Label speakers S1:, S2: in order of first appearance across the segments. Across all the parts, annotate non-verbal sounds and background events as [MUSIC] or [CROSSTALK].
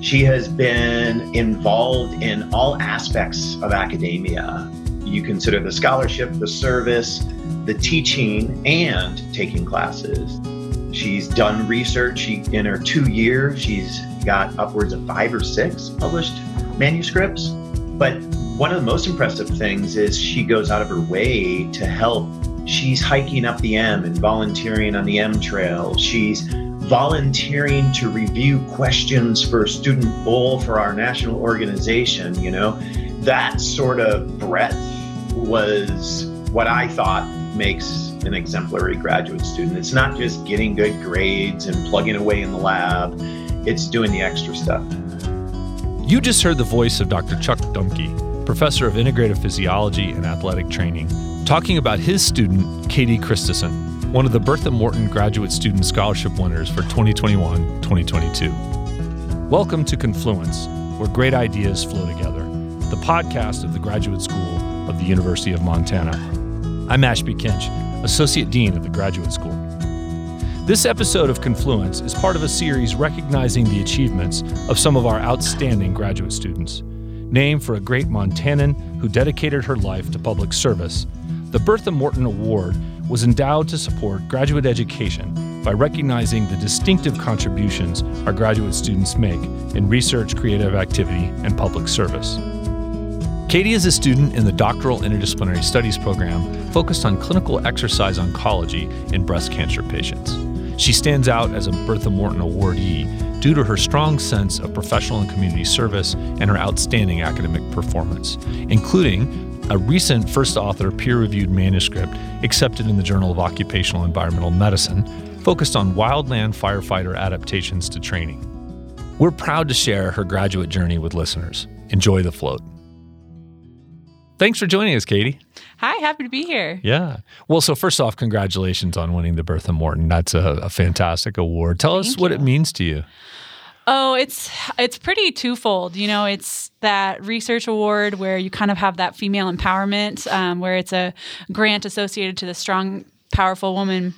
S1: She has been involved in all aspects of academia. You consider the scholarship, the service, the teaching, and taking classes. She's done research. She, in her two years, she's got upwards of five or six published manuscripts. But one of the most impressive things is she goes out of her way to help. She's hiking up the M and volunteering on the M Trail. She's volunteering to review questions for Student Bowl for our national organization. You know, that sort of breadth was what I thought makes an exemplary graduate student. It's not just getting good grades and plugging away in the lab, it's doing the extra stuff.
S2: You just heard the voice of Dr. Chuck Dumke professor of integrative physiology and athletic training, talking about his student, Katie Christison, one of the Bertha Morton Graduate Student Scholarship winners for 2021 2022. Welcome to Confluence, where great ideas flow together, the podcast of the Graduate School of the University of Montana. I'm Ashby Kinch, Associate Dean of the Graduate School. This episode of Confluence is part of a series recognizing the achievements of some of our outstanding graduate students named for a great Montanan who dedicated her life to public service, the Bertha Morton Award was endowed to support graduate education by recognizing the distinctive contributions our graduate students make in research, creative activity, and public service. Katie is a student in the Doctoral Interdisciplinary Studies program focused on clinical exercise oncology in breast cancer patients. She stands out as a Bertha Morton awardee due to her strong sense of professional and community service and her outstanding academic performance, including a recent first author peer reviewed manuscript accepted in the Journal of Occupational Environmental Medicine focused on wildland firefighter adaptations to training. We're proud to share her graduate journey with listeners. Enjoy the float. Thanks for joining us, Katie.
S3: Hi, happy to be here.
S2: Yeah. Well, so first off, congratulations on winning the Bertha Morton. That's a, a fantastic award. Tell
S3: Thank
S2: us what
S3: you.
S2: it means to you.
S3: Oh, it's it's pretty twofold. You know, it's that research award where you kind of have that female empowerment, um, where it's a grant associated to the strong, powerful woman.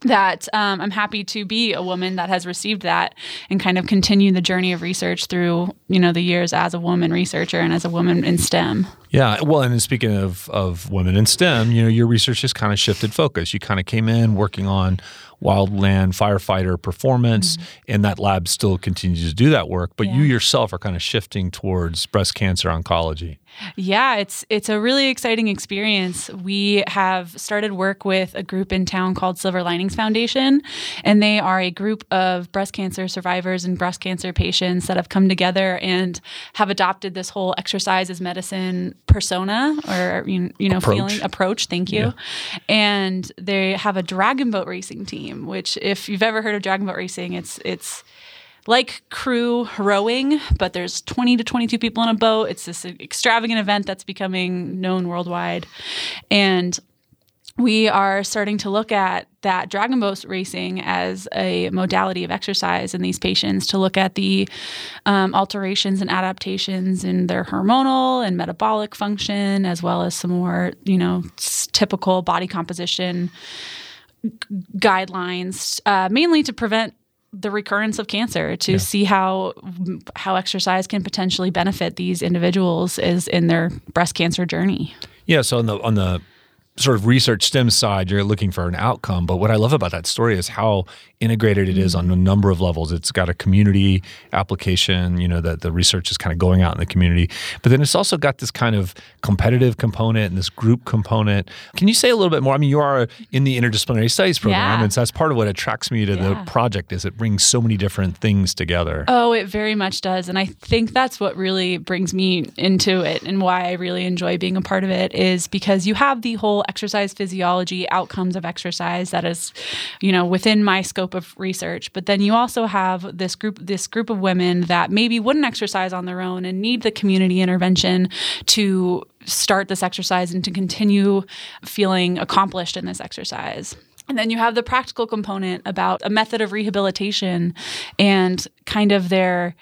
S3: That um, I'm happy to be a woman that has received that and kind of continue the journey of research through you know the years as a woman researcher and as a woman in STEM.
S2: Yeah, well, and speaking of of women in STEM, you know, your research has kind of shifted focus. You kind of came in working on wildland firefighter performance,
S3: Mm-hmm.
S2: and that lab still continues to do that work. But you yourself are kind of shifting towards breast cancer oncology.
S3: Yeah, it's it's a really exciting experience. We have started work with a group in town called Silver Linings Foundation, and they are a group of breast cancer survivors and breast cancer patients that have come together and have adopted this whole exercise as medicine persona or you, you know
S2: Approach.
S3: feeling approach. Thank you. And they have a dragon boat racing team, which if you've ever heard of dragon boat racing, it's it's like crew rowing, but there's 20 to 22 people on a boat. It's this extravagant event that's becoming known worldwide. And we are starting to look at that dragon boat racing as a modality of exercise in these patients to look at the um, alterations and adaptations in their hormonal and metabolic function, as well as some more, you know, typical body composition guidelines, uh, mainly to prevent the recurrence of cancer to see how how exercise can potentially benefit these individuals is in their breast cancer journey.
S2: Yeah, so on the on the sort of research STEM side, you're looking for an outcome. But what I love about that story is how integrated it is on a number of levels. It's got a community application, you know, that the research is kind of going out in the community. But then it's also got this kind of competitive component and this group component. Can you say a little bit more? I mean, you are in the interdisciplinary studies program,
S3: Yeah.
S2: and so that's part of what attracts me to the project is it brings so many different things together.
S3: Oh, it very much does. And I think that's what really brings me into it and why I really enjoy being a part of it is because you have the whole exercise physiology outcomes of exercise that is, you know, within my scope of research. But then you also have this group this group of women that maybe wouldn't exercise on their own and need the community intervention to start this exercise and to continue feeling accomplished in this exercise. And then you have the practical component about a method of rehabilitation and kind of their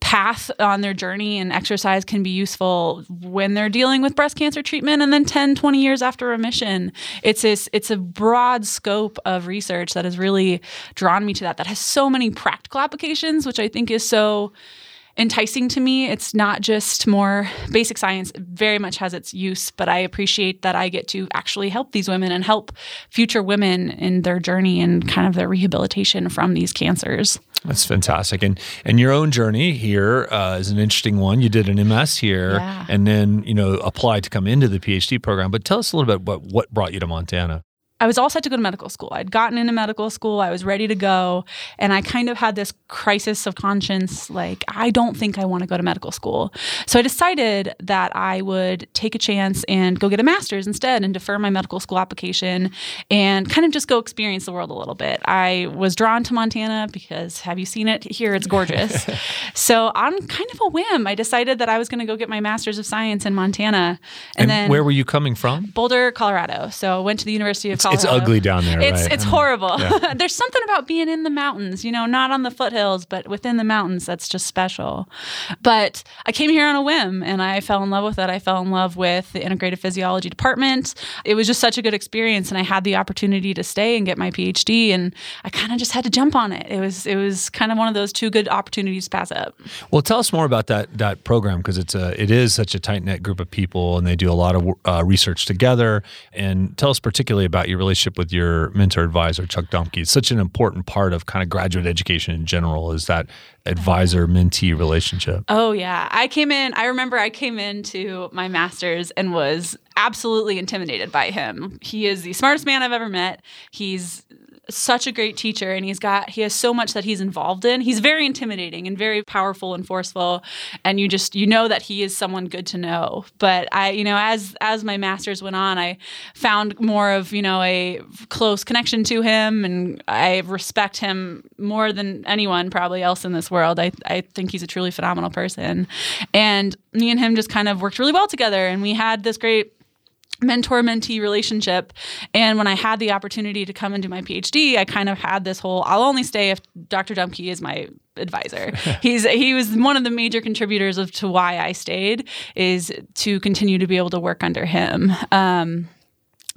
S3: path on their journey and exercise can be useful when they're dealing with breast cancer treatment and then 10 20 years after remission it's this it's a broad scope of research that has really drawn me to that that has so many practical applications which i think is so enticing to me. It's not just more basic science, very much has its use, but I appreciate that I get to actually help these women and help future women in their journey and kind of their rehabilitation from these cancers.
S2: That's fantastic. And and your own journey here uh, is an interesting one. You did an MS here
S3: Yeah.
S2: and then, you know, applied to come into the PhD program. But tell us a little bit about what brought you to Montana.
S3: I was all set to go to medical school. I'd gotten into medical school. I was ready to go. And I kind of had this crisis of conscience like, I don't think I want to go to medical school. So I decided that I would take a chance and go get a master's instead and defer my medical school application and kind of just go experience the world a little bit. I was drawn to Montana because have you seen it here? It's gorgeous. [LAUGHS] so on kind of a whim, I decided that I was going to go get my master's of science in Montana.
S2: And,
S3: And, then
S2: where were you coming from?
S3: Boulder, Colorado. So I went to the University of
S2: It's
S3: Colorado.
S2: ugly down there,
S3: It's
S2: right?
S3: it's
S2: I
S3: horrible.
S2: Yeah. [LAUGHS]
S3: There's something about being in the mountains, you know, not on the foothills, but within the mountains that's just special. But I came here on a whim and I fell in love with it. I fell in love with the integrative physiology department. It was just such a good experience and I had the opportunity to stay and get my PhD and I kind of just had to jump on it. It was it was kind of one of those two good opportunities to pass up.
S2: Well, tell us more about that that program because it's a it is such a tight knit group of people, and they do a lot of uh, research together. And tell us particularly about your relationship with your mentor advisor, Chuck Dumke. It's such an important part of kind of graduate education in general is that advisor mentee relationship.
S3: Oh yeah, I came in. I remember I came into my master's and was absolutely intimidated by him. He is the smartest man I've ever met. He's such a great teacher and he's got he has so much that he's involved in. He's very intimidating and very powerful and forceful and you just you know that he is someone good to know. But I you know as as my masters went on, I found more of, you know, a close connection to him and I respect him more than anyone probably else in this world. I I think he's a truly phenomenal person. And me and him just kind of worked really well together and we had this great mentor mentee relationship. And when i had the opportunity to come and do my phd i kind of had this whole i'll only stay if dr dumke is my advisor. [LAUGHS] He's he was one of the major contributors of to why i stayed is to continue to be able to work under him. Um,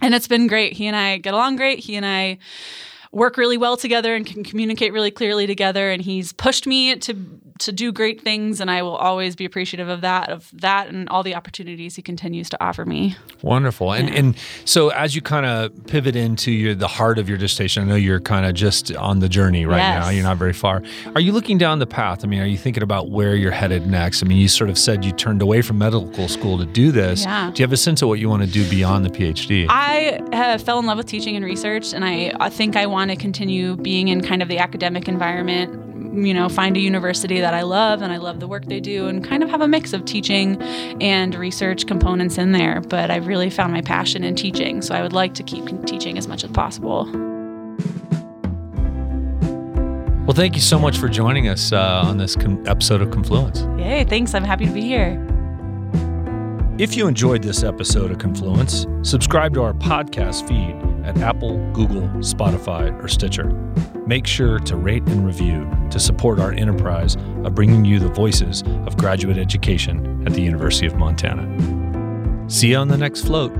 S3: and it's been great. He and i get along great. He and i work really well together and can communicate really clearly together. And he's pushed me to to do great things and I will always be appreciative of that of that and all the opportunities he continues to offer me.
S2: Wonderful. And and so as you kind of pivot into your the heart of your dissertation, I know you're kind of just on the journey right
S3: Yes.
S2: now. You're not very far. Are you looking down the path? I mean, are you thinking about where you're headed next? I mean, you sort of said you turned away from medical school to do this.
S3: Yeah.
S2: Do you have a sense of what you want to do beyond the PhD?
S3: I uh, fell in love with teaching and research, and I, I think I want to continue being in kind of the academic environment. You know, find a university that I love and I love the work they do, and kind of have a mix of teaching and research components in there. But I really found my passion in teaching, so I would like to keep teaching as much as possible.
S2: well, thank you so much for joining us uh, on this con- episode of Confluence.
S3: Yay, thanks. I'm happy to be here.
S2: If you enjoyed this episode of Confluence, subscribe to our podcast feed at Apple, Google, Spotify, or Stitcher. Make sure to rate and review to support our enterprise of bringing you the voices of graduate education at the University of Montana. See you on the next float.